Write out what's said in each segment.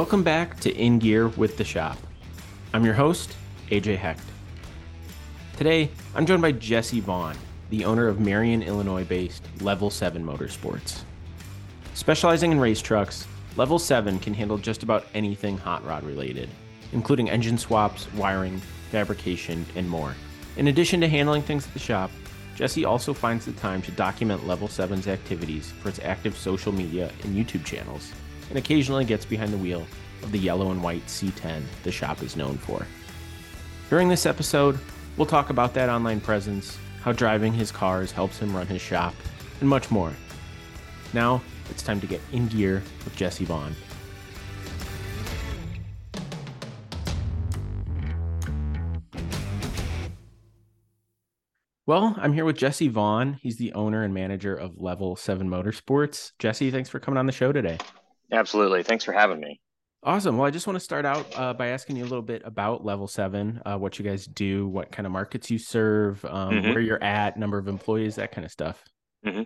Welcome back to In Gear with the Shop. I'm your host, AJ Hecht. Today, I'm joined by Jesse Vaughn, the owner of Marion, Illinois based Level 7 Motorsports. Specializing in race trucks, Level 7 can handle just about anything hot rod related, including engine swaps, wiring, fabrication, and more. In addition to handling things at the shop, Jesse also finds the time to document Level 7's activities for its active social media and YouTube channels, and occasionally gets behind the wheel of the yellow and white C10 the shop is known for. During this episode, we'll talk about that online presence, how driving his cars helps him run his shop, and much more. Now, it's time to get in gear with Jesse Vaughn. Well, I'm here with Jesse Vaughn. He's the owner and manager of Level 7 Motorsports. Jesse, thanks for coming on the show today. Absolutely. Thanks for having me. Awesome. Well, I just want to start out uh, by asking you a little bit about Level 7, uh, what you guys do, what kind of markets you serve, um, mm-hmm. where you're at, number of employees, that kind of stuff. Mm-hmm.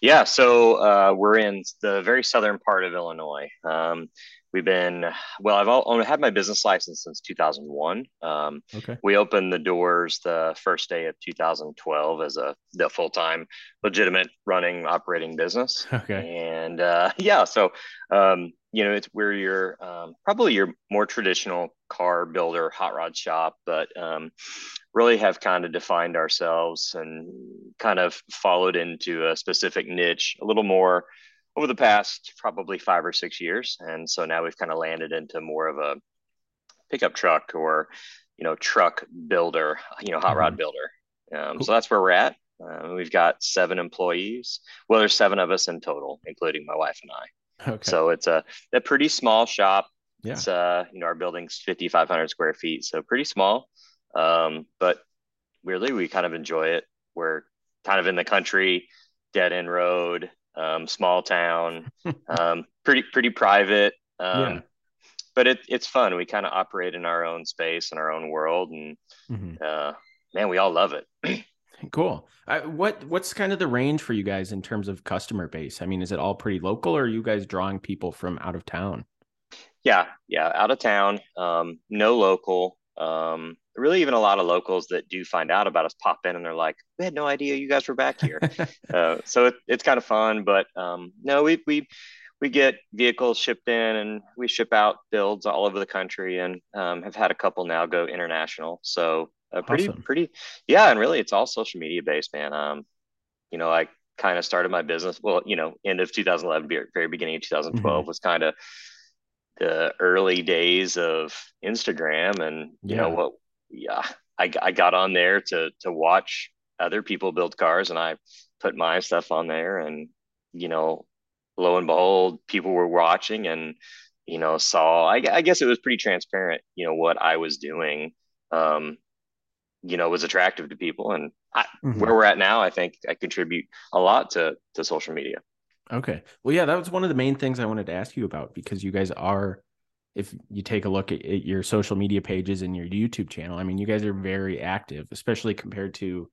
Yeah, so uh, we're in the very southern part of Illinois. Um, we've been well. I've all, had my business license since 2001. Um, okay. We opened the doors the first day of 2012 as a the full time, legitimate running operating business. Okay. And uh, yeah, so um, you know, it's where you're um, probably your more traditional car builder, hot rod shop, but um, really have kind of defined ourselves and kind of followed into a specific niche a little more over the past probably five or six years. And so now we've kind of landed into more of a pickup truck or, you know, truck builder, you know, hot rod mm-hmm. builder. Um, cool. So that's where we're at. Uh, we've got seven employees. Well, there's seven of us in total, including my wife and I. Okay. So it's a, a pretty small shop. Yeah. It's, uh, you know, our building's 5,500 square feet. So pretty small. Um, but weirdly, we kind of enjoy it. We're kind of in the country, dead end road, um, small town, um, pretty pretty private. Um, yeah. But it, it's fun. We kind of operate in our own space in our own world, and mm-hmm. uh, man, we all love it. cool. Uh, what what's kind of the range for you guys in terms of customer base? I mean, is it all pretty local, or are you guys drawing people from out of town? Yeah, yeah, out of town. Um, no local. Um, really even a lot of locals that do find out about us pop in and they're like, we had no idea you guys were back here. uh, so it, it's kind of fun, but um, no, we, we, we get vehicles shipped in and we ship out builds all over the country and um, have had a couple now go international. So uh, pretty, awesome. pretty, yeah. And really it's all social media based, man. Um, you know, I kind of started my business. Well, you know, end of 2011, very beginning of 2012 mm-hmm. was kind of the early days of Instagram and you yeah. know what yeah I, I got on there to to watch other people build cars and I put my stuff on there and you know lo and behold people were watching and you know saw I, I guess it was pretty transparent you know what I was doing um you know was attractive to people and I, mm-hmm. where we're at now I think I contribute a lot to to social media Okay. Well, yeah, that was one of the main things I wanted to ask you about because you guys are, if you take a look at, at your social media pages and your YouTube channel, I mean, you guys are very active, especially compared to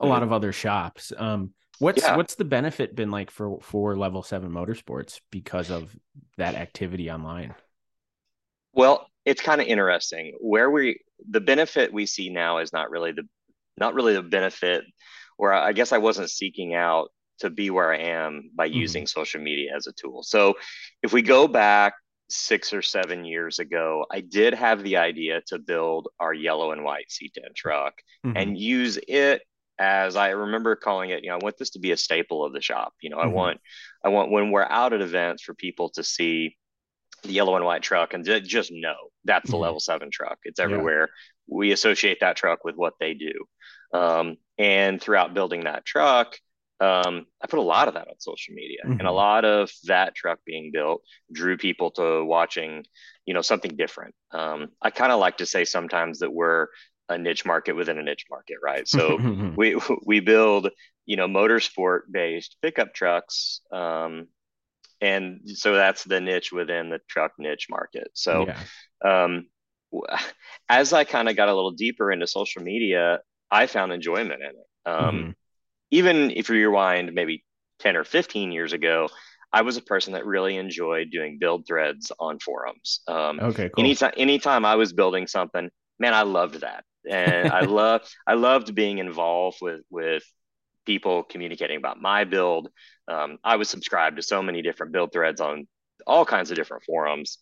a lot mm-hmm. of other shops. Um, what's yeah. what's the benefit been like for for Level Seven Motorsports because of that activity online? Well, it's kind of interesting. Where we the benefit we see now is not really the not really the benefit, or I guess I wasn't seeking out to be where I am by mm-hmm. using social media as a tool. So if we go back six or seven years ago, I did have the idea to build our yellow and white C10 truck mm-hmm. and use it as I remember calling it, you know, I want this to be a staple of the shop. You know, mm-hmm. I want, I want when we're out at events for people to see the yellow and white truck and just know that's the mm-hmm. level seven truck. It's everywhere. Yeah. We associate that truck with what they do. Um, and throughout building that truck, um, I put a lot of that on social media, mm-hmm. and a lot of that truck being built drew people to watching, you know, something different. Um, I kind of like to say sometimes that we're a niche market within a niche market, right? So we we build, you know, motorsport based pickup trucks, um, and so that's the niche within the truck niche market. So, yeah. um, as I kind of got a little deeper into social media, I found enjoyment in it. Um, mm-hmm even if you rewind maybe 10 or 15 years ago, I was a person that really enjoyed doing build threads on forums. Um, okay, cool. Anytime, anytime I was building something, man, I loved that, and I love, I loved being involved with with people communicating about my build. Um, I was subscribed to so many different build threads on all kinds of different forums.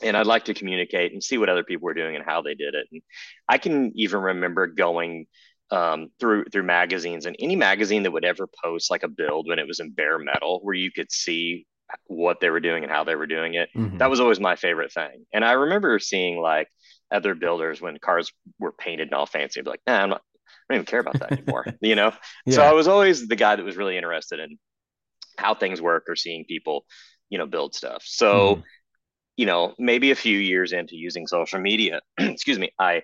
And I'd like to communicate and see what other people were doing and how they did it. And I can even remember going um, through through magazines and any magazine that would ever post like a build when it was in bare metal, where you could see what they were doing and how they were doing it. Mm-hmm. That was always my favorite thing. And I remember seeing like other builders when cars were painted and all fancy. I'd be like, nah, I'm not, I don't even care about that anymore, you know? Yeah. So I was always the guy that was really interested in how things work or seeing people, you know, build stuff. So, mm. you know, maybe a few years into using social media, excuse me, I,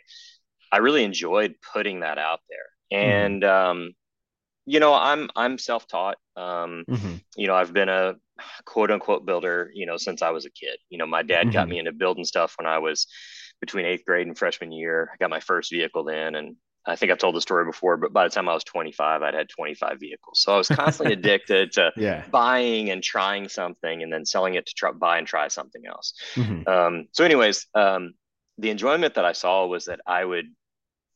I really enjoyed putting that out there. Mm-hmm. And, mm. um, you know, I'm, I'm self-taught. Um, mm-hmm. you know, I've been a quote unquote builder, you know, since I was a kid, you know, my dad mm-hmm. got me into building stuff when I was between eighth grade and freshman year. I got my first vehicle then and I think I've told the story before, but by the time I was 25, I'd had 25 vehicles. So I was constantly addicted to yeah. buying and trying something and then selling it to try, buy and try something else. Mm-hmm. Um, so, anyways, um, the enjoyment that I saw was that I would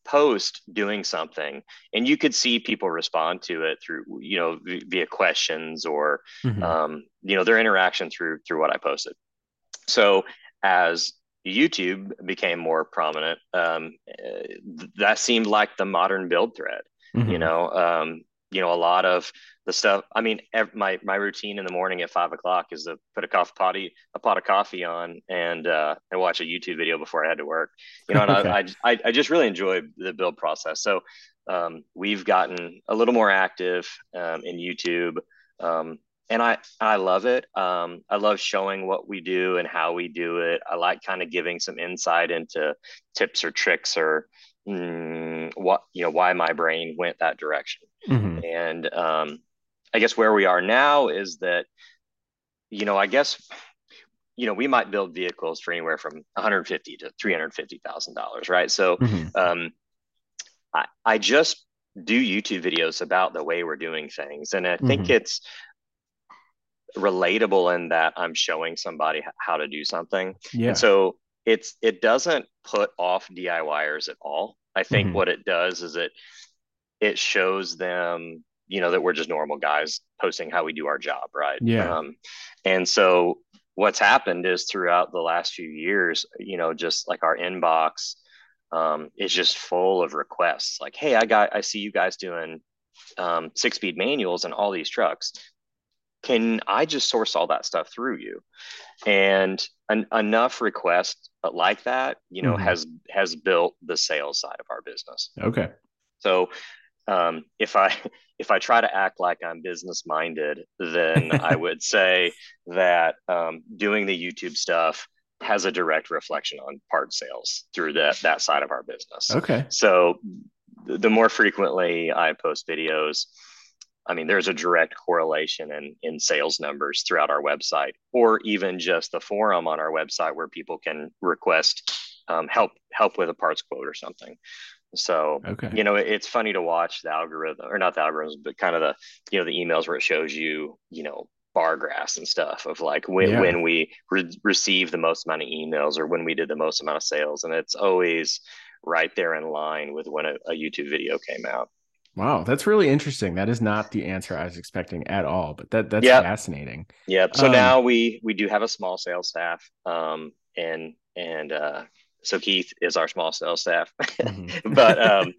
post doing something and you could see people respond to it through you know via questions or mm-hmm. um, you know their interaction through through what i posted so as YouTube became more prominent, um, that seemed like the modern build thread. Mm-hmm. You know, um, you know, a lot of the stuff. I mean, every, my my routine in the morning at five o'clock is to put a coffee potty, a pot of coffee on, and uh, and watch a YouTube video before I had to work. You know, and okay. I, I I just really enjoy the build process. So um, we've gotten a little more active um, in YouTube. Um, and I I love it. Um, I love showing what we do and how we do it. I like kind of giving some insight into tips or tricks or mm, what you know why my brain went that direction. Mm-hmm. And um, I guess where we are now is that you know I guess you know we might build vehicles for anywhere from 150 to 350 thousand dollars, right? So mm-hmm. um, I I just do YouTube videos about the way we're doing things, and I think mm-hmm. it's relatable in that I'm showing somebody how to do something. Yeah. And so it's it doesn't put off DIYers at all. I think mm-hmm. what it does is it it shows them, you know, that we're just normal guys posting how we do our job, right? Yeah. Um, and so what's happened is throughout the last few years, you know, just like our inbox um, is just full of requests. Like, hey, I got I see you guys doing um, six speed manuals and all these trucks can I just source all that stuff through you? And an, enough requests like that, you know, mm-hmm. has has built the sales side of our business. Okay. So um, if I if I try to act like I'm business minded, then I would say that um, doing the YouTube stuff has a direct reflection on part sales through that that side of our business. Okay. So the more frequently I post videos, I mean, there's a direct correlation in, in sales numbers throughout our website, or even just the forum on our website where people can request um, help help with a parts quote or something. So, okay. you know, it, it's funny to watch the algorithm, or not the algorithms, but kind of the you know the emails where it shows you you know bar graphs and stuff of like when yeah. when we re- receive the most amount of emails or when we did the most amount of sales, and it's always right there in line with when a, a YouTube video came out. Wow, that's really interesting. That is not the answer I was expecting at all, but that that's yep. fascinating. Yep. So um, now we we do have a small sales staff, um, and and uh, so Keith is our small sales staff, mm-hmm. but um,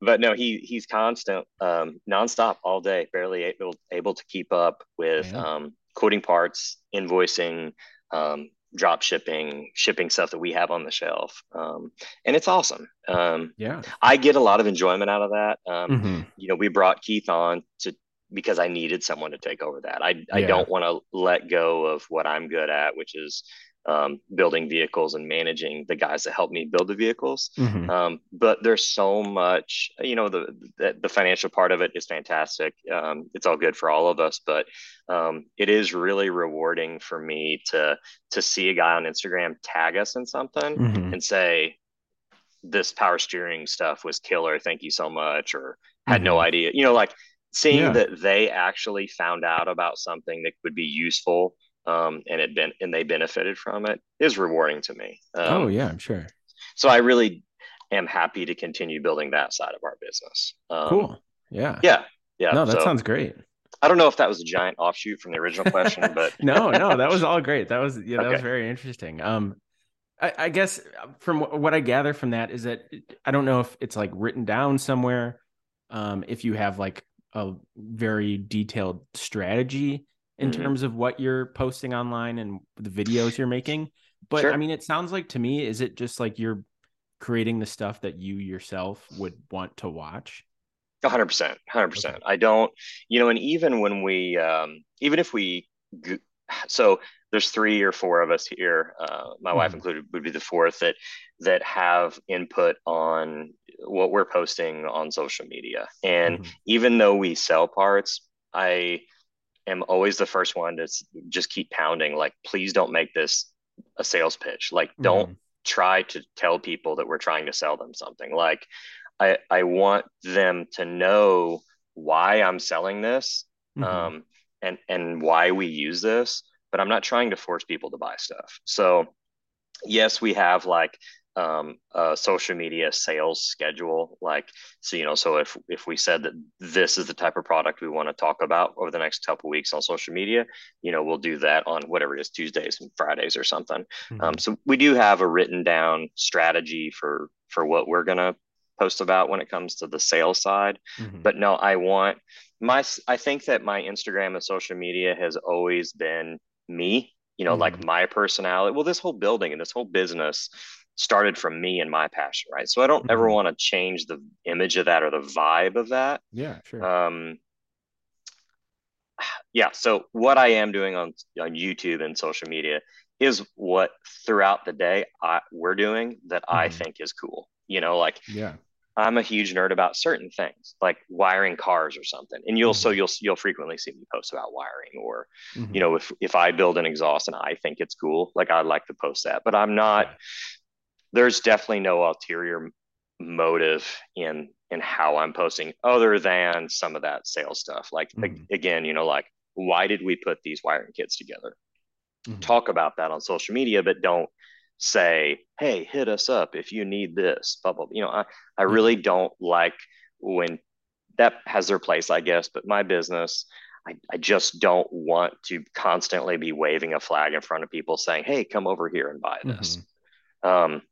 but no, he he's constant, um, nonstop all day, barely able able to keep up with yeah. um, quoting parts, invoicing, um, drop shipping, shipping stuff that we have on the shelf. Um, and it's awesome. Um, yeah. I get a lot of enjoyment out of that. Um, mm-hmm. You know, we brought Keith on to because I needed someone to take over that. I, I don't want to let go of what I'm good at, which is um, building vehicles and managing the guys that help me build the vehicles. Mm-hmm. Um, but there's so much, you know, the, the, the financial part of it is fantastic. Um, it's all good for all of us, but um, it is really rewarding for me to to see a guy on Instagram tag us in something mm-hmm. and say, "This power steering stuff was killer. Thank you so much," or "Had mm-hmm. no idea." You know, like seeing yeah. that they actually found out about something that would be useful um, and it been and they benefited from it is rewarding to me. Um, oh yeah, I'm sure. So I really am happy to continue building that side of our business. Um, cool. Yeah. Yeah. Yeah. No, that so, sounds great. I don't know if that was a giant offshoot from the original question, but no, no, that was all great. That was yeah, that okay. was very interesting. Um, I, I, guess from what I gather from that is that I don't know if it's like written down somewhere. Um, if you have like a very detailed strategy in mm-hmm. terms of what you're posting online and the videos you're making, but sure. I mean, it sounds like to me, is it just like you're creating the stuff that you yourself would want to watch? hundred percent, hundred percent. I don't, you know, and even when we, um, even if we, so there's three or four of us here, uh, my mm-hmm. wife included, would be the fourth that that have input on what we're posting on social media. And mm-hmm. even though we sell parts, I am always the first one to just keep pounding. Like, please don't make this a sales pitch. Like, don't mm-hmm. try to tell people that we're trying to sell them something. Like, I, I want them to know why I'm selling this mm-hmm. um, and, and why we use this, but I'm not trying to force people to buy stuff. So, yes, we have like um, a social media sales schedule. Like, so, you know, so if, if we said that this is the type of product we want to talk about over the next couple weeks on social media, you know, we'll do that on whatever it is, Tuesdays and Fridays or something. Mm-hmm. Um, so we do have a written down strategy for, for what we're going to post about when it comes to the sales side. Mm-hmm. But no, I want my, I think that my Instagram and social media has always been me, you know, mm-hmm. like my personality. Well, this whole building and this whole business started from me and my passion, right? So I don't mm-hmm. ever want to change the image of that or the vibe of that. Yeah, sure. Um, yeah. So what I am doing on on YouTube and social media is what throughout the day I, we're doing that mm-hmm. I think is cool. You know, like yeah, I'm a huge nerd about certain things, like wiring cars or something. And you'll mm-hmm. so you'll you'll frequently see me post about wiring, or mm-hmm. you know, if if I build an exhaust and I think it's cool, like I'd like to post that. But I'm not. There's definitely no ulterior motive in in how I'm posting, other than some of that sales stuff. Like mm-hmm. again, you know, like why did we put these wiring kits together? Mm-hmm. Talk about that on social media, but don't say, hey, hit us up if you need this, blah, blah, blah. You know, I, I really don't like when that has their place, I guess, but my business, I, I just don't want to constantly be waving a flag in front of people saying, hey, come over here and buy this. Mm-hmm. Um,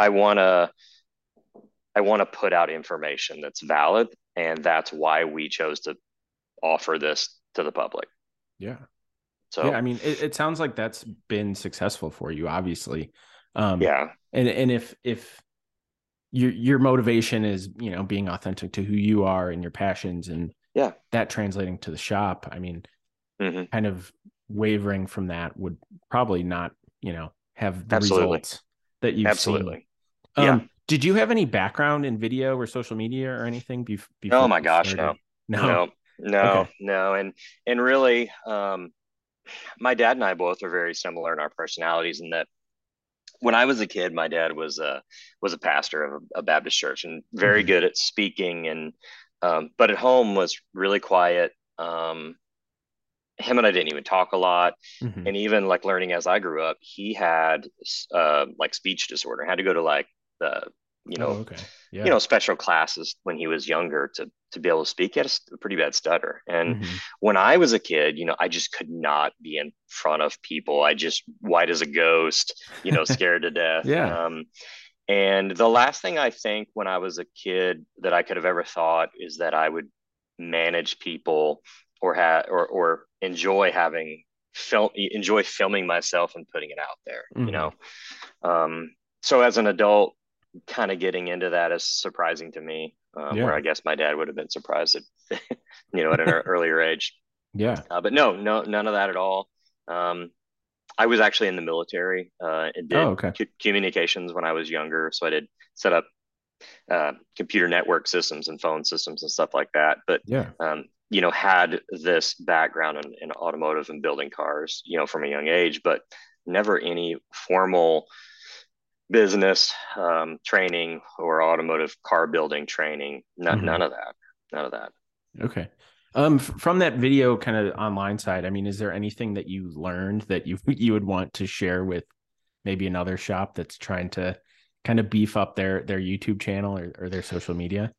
I want to, I want to put out information that's valid. And that's why we chose to offer this to the public. Yeah. So yeah, I mean, it, it sounds like that's been successful for you, obviously. Um, yeah. And and if if your your motivation is you know being authentic to who you are and your passions and yeah that translating to the shop i mean mm-hmm. kind of wavering from that would probably not you know have the Absolutely. results that you've Absolutely. seen. Um, yeah. Did you have any background in video or social media or anything before? Oh my gosh, no. no, no, no, okay. no, and and really, um, my dad and I both are very similar in our personalities in that when I was a kid, my dad was a was a pastor of a, Baptist church and very mm-hmm. good at speaking and um, but at home was really quiet. Um, him and I didn't even talk a lot, mm-hmm. and even like learning as I grew up, he had uh, like speech disorder. Had to go to like the you know, oh, okay. yeah. you know, special classes when he was younger to to be able to speak. He had a, pretty bad stutter. And mm-hmm. when I was a kid, you know, I just could not be in front of people. I just white as a ghost, you know, scared to death. Yeah. Um, and the last thing I think when I was a kid that I could have ever thought is that I would manage people or have or or enjoy having film enjoy filming myself and putting it out there. Mm-hmm. You know. Um, so as an adult kind of getting into that is surprising to me. Um, yeah. Where I guess my dad would have been surprised at, you know, at an earlier age. Yeah. Uh, but no, no, none of that at all. Um, I was actually in the military uh, and did oh, okay. communications when I was younger. So I did set up uh, computer network systems and phone systems and stuff like that. But yeah, um, you know, had this background in, in, automotive and building cars, you know, from a young age, but never any formal business um, training or automotive car building training. None, mm-hmm. none of that. None of that. Okay. Um, from that video kind of online side, I mean, is there anything that you learned that you you would want to share with maybe another shop that's trying to kind of beef up their their YouTube channel or, or their social media?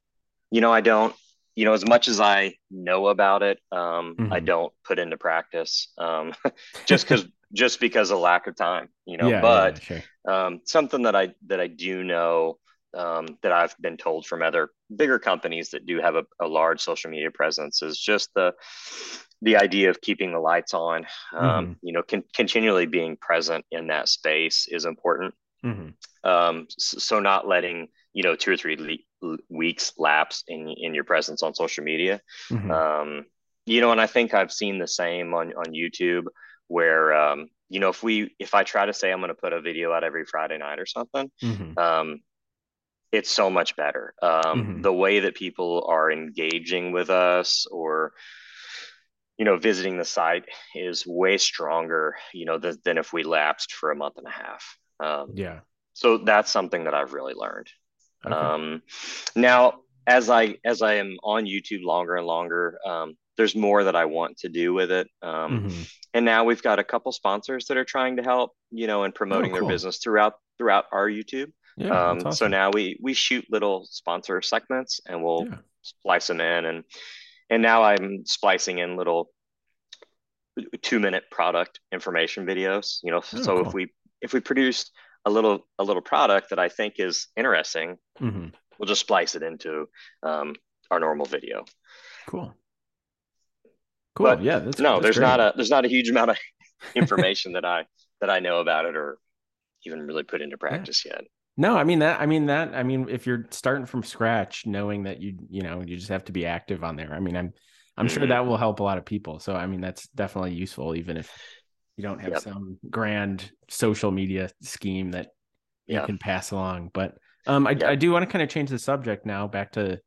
You know, I don't. You know, as much as I know about it, um, mm-hmm. I don't put into practice um, just because just because of lack of time. You know, yeah, but yeah, sure. um, something that I that I do know um, that I've been told from other bigger companies that do have a, a large social media presence is just the the idea of keeping the lights on. Um, mm-hmm. You know, con- continually being present in that space is important. Mm-hmm. Um, so, not letting you know two or three le- weeks lapse in in your presence on social media. Mm-hmm. Um, you know, and I think I've seen the same on on YouTube where um, you know if we if I try to say I'm going to put a video out every Friday night or something, mm-hmm. um, it's so much better. Um, mm-hmm. The way that people are engaging with us or you know visiting the site is way stronger you know th- than if we lapsed for a month and a half. Um, yeah. So that's something that I've really learned. Okay. Um, now, as I as I am on YouTube longer and longer, um, there's more that I want to do with it. Um, mm-hmm. And now we've got a couple sponsors that are trying to help, you know, and promoting oh, cool. their business throughout throughout our YouTube. Yeah, um, awesome. So now we we shoot little sponsor segments and we'll yeah. splice them in, and and now I'm splicing in little two minute product information videos. You know, oh, so cool. if we if we produce a little a little product that I think is interesting, mm-hmm. we'll just splice it into um, our normal video. Cool. Cool. But yeah. That's, no, that's there's great. not a there's not a huge amount of information that I that I know about it or even really put into practice yeah. yet. No, I mean that. I mean that. I mean, if you're starting from scratch, knowing that you you know you just have to be active on there. I mean, I'm I'm mm-hmm. sure that will help a lot of people. So I mean, that's definitely useful, even if you don't have yep. some grand social media scheme that you can pass along. But um, I. I do want to kind of change the subject now back to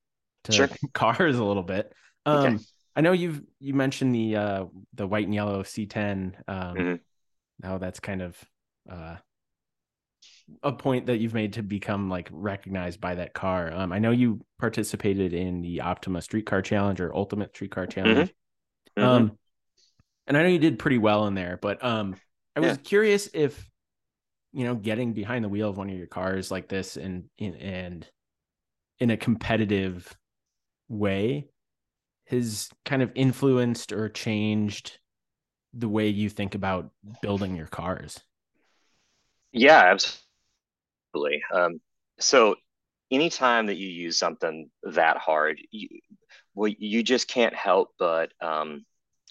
to sure. cars a little bit. Um, okay. I know you've you mentioned the uh the white and yellow C10. Um, mm-hmm. Now that's kind of uh a point that you've made to become like recognized by that car. Um, I know you participated in the Optima Streetcar Challenge or Ultimate Streetcar mm-hmm. Challenge. Mm-hmm. Mm-hmm. Um, and I know you did pretty well in there, but um, I was yeah. curious if you know getting behind the wheel of one of your cars like this and in and in a competitive way has kind of influenced or changed the way you think about building your cars. Yeah, absolutely. Um, so anytime that you use something that hard, you, well, you just can't help but um,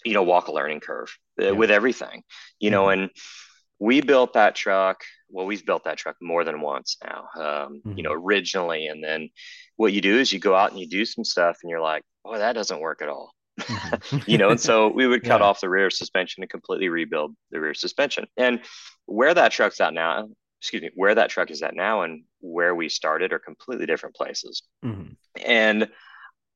you know walk a learning curve uh, yeah. with everything you know mm-hmm. and we built that truck well we've built that truck more than once now um, mm-hmm. you know originally and then what you do is you go out and you do some stuff and you're like oh that doesn't work at all mm-hmm. you know and so we would cut yeah. off the rear suspension and completely rebuild the rear suspension and where that truck's at now excuse me where that truck is at now and where we started are completely different places mm-hmm. and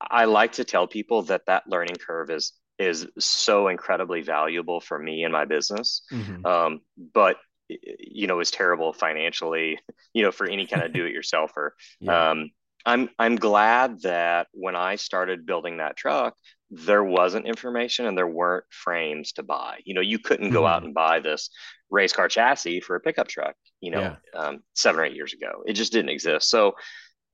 i like to tell people that that learning curve is is so incredibly valuable for me and my business. Mm-hmm. Um, but you know, is terrible financially, you know, for any kind of do-it-yourselfer. yeah. um, I'm I'm glad that when I started building that truck, there wasn't information and there weren't frames to buy. You know, you couldn't go mm-hmm. out and buy this race car chassis for a pickup truck. You know, yeah. um, seven or eight years ago, it just didn't exist. So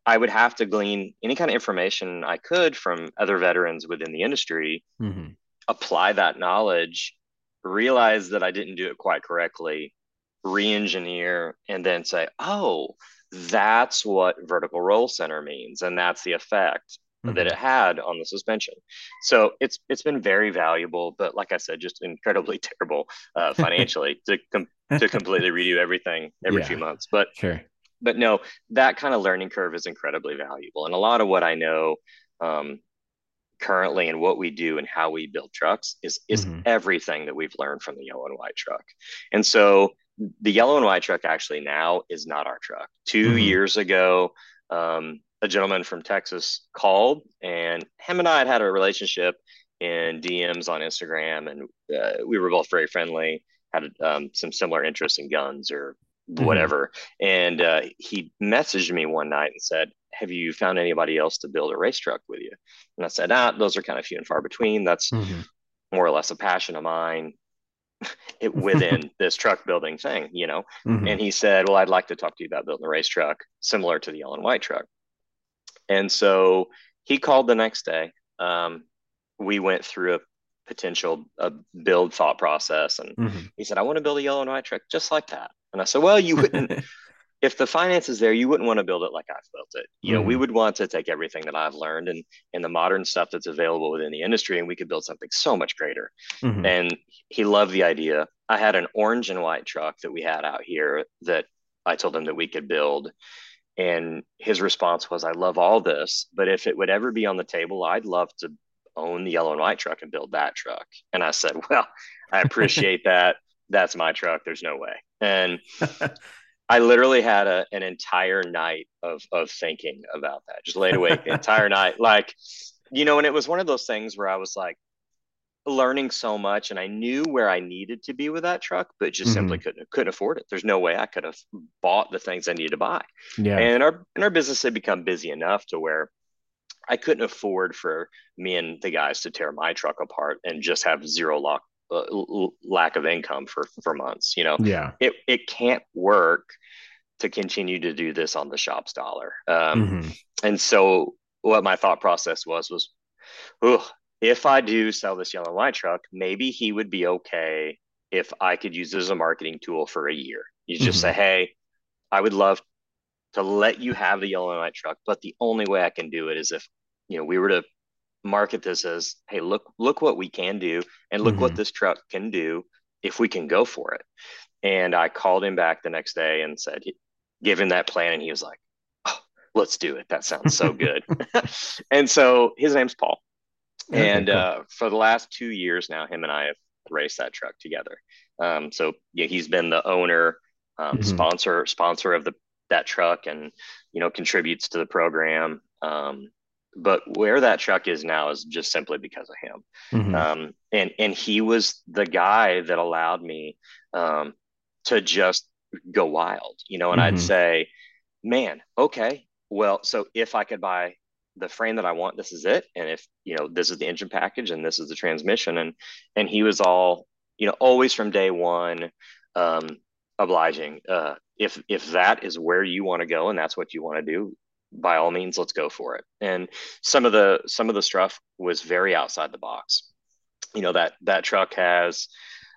I would have to glean any kind of information I could from other veterans within the industry, mm-hmm. apply that knowledge, realize that I didn't do it quite correctly, re-engineer, and then say, "Oh, that's what vertical roll center means, and that's the effect." Mm-hmm. that it had on the suspension. So it's it's been very valuable, but like I said, just incredibly terrible uh, financially to com- to completely redo everything every yeah, few months. But sure but no, that kind of learning curve is incredibly valuable. And a lot of what I know um, currently and what we do and how we build trucks is is mm-hmm. everything that we've learned from the yellow and white truck. And so the yellow and white truck actually now is not our truck. 2 mm-hmm. years ago, um, a gentleman from Texas called, and him and I had had a relationship in DMs on Instagram, and uh, we were both very friendly. Had um, some similar interests in guns or. Whatever. Mm-hmm. And uh, he messaged me one night and said, "Have you found anybody else to build a race truck with you?" And I said, ah, those are kind of few and far between. That's mm-hmm. more or less a passion of mine it, within this truck building thing, you know? Mm-hmm. And he said, well, I'd like to talk to you about building a race truck similar to the yellow and white truck. And so he called the next day. Um, we went through a potential a build thought process and mm-hmm. he said i want to build a yellow and white truck just like that and i said well you wouldn't if the finance is there, you wouldn't want to build it like I've built it. You mm-hmm. know, we mm. would want to take everything that I've learned and and the modern stuff that's available within the industry, and we could build something so much greater. Mm-hmm. And he loved the idea. I had an orange and white truck that we had out here that I told him that we could build. And his response was, I love all this, but if it would ever be on the table, I'd love to own the yellow and white truck and build that truck. And I said, Well, I appreciate that. That's my truck. There's no way. And I literally had a, an entire night of of thinking about that. Just laid awake the entire night. Like, you know, and it was one of those things where I was like learning so much and I knew where I needed to be with that truck, but just mm-hmm. simply couldn't couldn't afford it. There's no way I could have bought the things I needed to buy. Yeah. And our and our business had become busy enough to where I couldn't afford for me and the guys to tear my truck apart and just have zero lock uh, lack of income for for months. You know, yeah, it it can't work to continue to do this on the shop's dollar. Um, mm-hmm. And so, what my thought process was was, oh, if I do sell this yellow white truck, maybe he would be okay if I could use this as a marketing tool for a year. You just mm-hmm. say, hey, I would love to let you have the yellow and white truck, but the only way I can do it is if you know we were to market this as hey look look what we can do and look mm-hmm. what this truck can do if we can go for it and i called him back the next day and said give him that plan and he was like oh, let's do it that sounds so good and so his name's paul okay, and cool. uh, for the last two years now him and i have raced that truck together um, so yeah he's been the owner um, mm-hmm. sponsor sponsor of the that truck and you know contributes to the program um, but where that truck is now is just simply because of him. Mm-hmm. Um, and and he was the guy that allowed me um, to just go wild, you know. And mm-hmm. I'd say, man, okay, well, so if I could buy the frame that I want, this is it. And if you know, this is the engine package and this is the transmission, and and he was all, you know, always from day one, um, obliging. Uh, if if that is where you want to go and that's what you want to do, by all means let's go for it and some of the some of the stuff was very outside the box you know that that truck has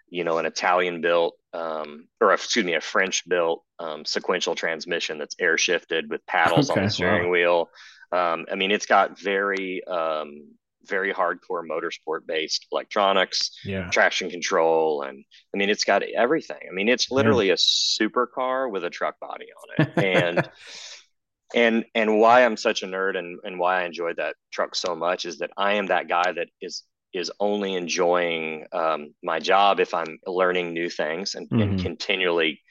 you know an italian built um, or excuse me a french built um, sequential transmission that's air shifted with paddles okay, on the steering wow. wheel um, i mean it's got very um, very hardcore motorsport based electronics yeah. traction control and i mean it's got everything i mean it's literally yeah. a supercar with a truck body on it and and and why i'm such a nerd and and why i enjoyed that truck so much is that i am that guy that is is only enjoying um, my job if i'm learning new things and, mm-hmm. and continually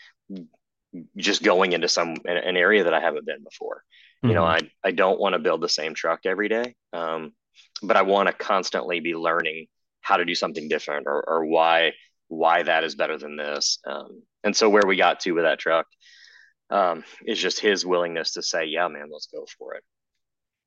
just going into some an area that i haven't been before mm-hmm. you know mm-hmm. i i don't want to build the same truck every day um, but i want to constantly be learning how to do something different or, or why why that is better than this um, and so where we got to with that truck um, is just his willingness to say, yeah, man, let's go for it.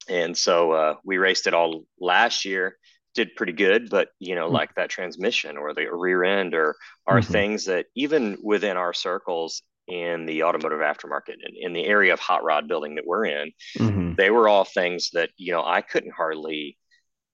And so uh, we raced it all last year, did pretty good, but you know, mm-hmm. like that transmission or the rear end or are mm-hmm. things that even within our circles in the automotive aftermarket and in the area of hot rod building that we're in, mm-hmm. they were all things that, you know, I couldn't hardly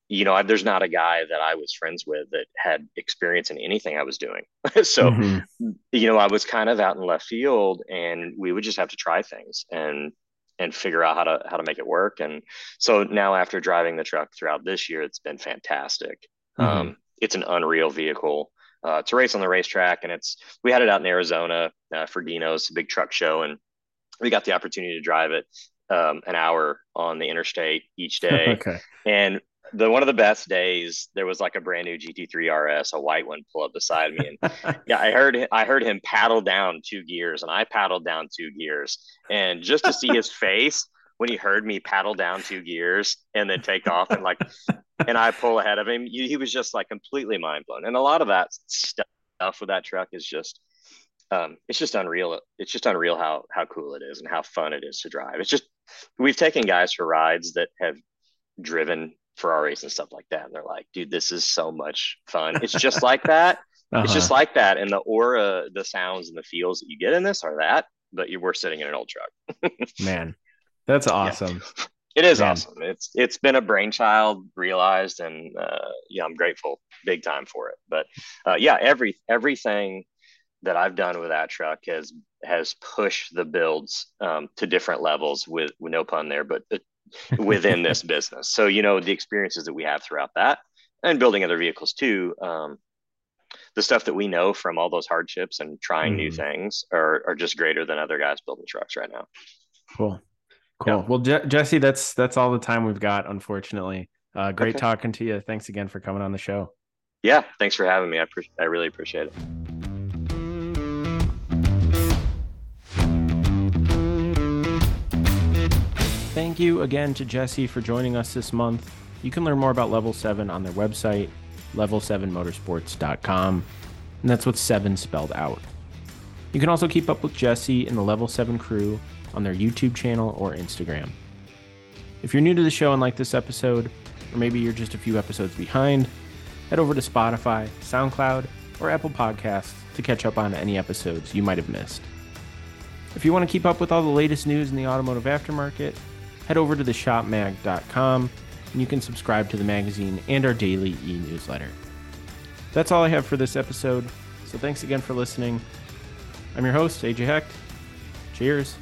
you know, I, there's not a guy that I was friends with that had experience in anything I was doing. so, mm-hmm. you know, I was kind of out in left field, and we would just have to try things and and figure out how to how to make it work. And so now, after driving the truck throughout this year, it's been fantastic. Mm-hmm. Um, it's an unreal vehicle uh, to race on the racetrack, and it's we had it out in Arizona uh, for Dino's big truck show, and we got the opportunity to drive it um, an hour on the interstate each day. okay. And the one of the best days there was like a brand new GT3 RS, a white one, pull up beside me, and yeah, I heard I heard him paddle down two gears, and I paddled down two gears, and just to see his face when he heard me paddle down two gears and then take off and like, and I pull ahead of him, he was just like completely mind blown, and a lot of that stuff with that truck is just. Um, it's just unreal. It's just unreal how how cool it is and how fun it is to drive. It's just we've taken guys for rides that have driven Ferraris and stuff like that. And they're like, dude, this is so much fun. It's just like that. Uh-huh. It's just like that. And the aura, the sounds and the feels that you get in this are that, but you were sitting in an old truck. Man, that's awesome. Yeah. It is Man. awesome. It's it's been a brainchild realized, and uh, yeah, I'm grateful big time for it. But uh, yeah, every everything that I've done with that truck has has pushed the builds um, to different levels with, with no pun there, but within this business. So you know the experiences that we have throughout that, and building other vehicles too. Um, the stuff that we know from all those hardships and trying mm. new things are, are just greater than other guys building trucks right now. Cool. Cool. Yeah. Well, Je- Jesse, that's, that's all the time we've got, unfortunately. Uh, great okay. talking to you. Thanks again for coming on the show. Yeah. Thanks for having me. I, pre- I really appreciate it. Thank you again to Jesse for joining us this month. You can learn more about Level 7 on their website, level7motorsports.com, and that's with 7 spelled out. You can also keep up with Jesse and the Level 7 crew on their YouTube channel or Instagram. If you're new to the show and like this episode, or maybe you're just a few episodes behind, head over to Spotify, SoundCloud, or Apple Podcasts to catch up on any episodes you might have missed. If you want to keep up with all the latest news in the automotive aftermarket, head over to theshopmag.com and you can subscribe to the magazine and our daily e newsletter. That's all I have for this episode, so thanks again for listening. I'm your host, AJ Hecht. Cheers.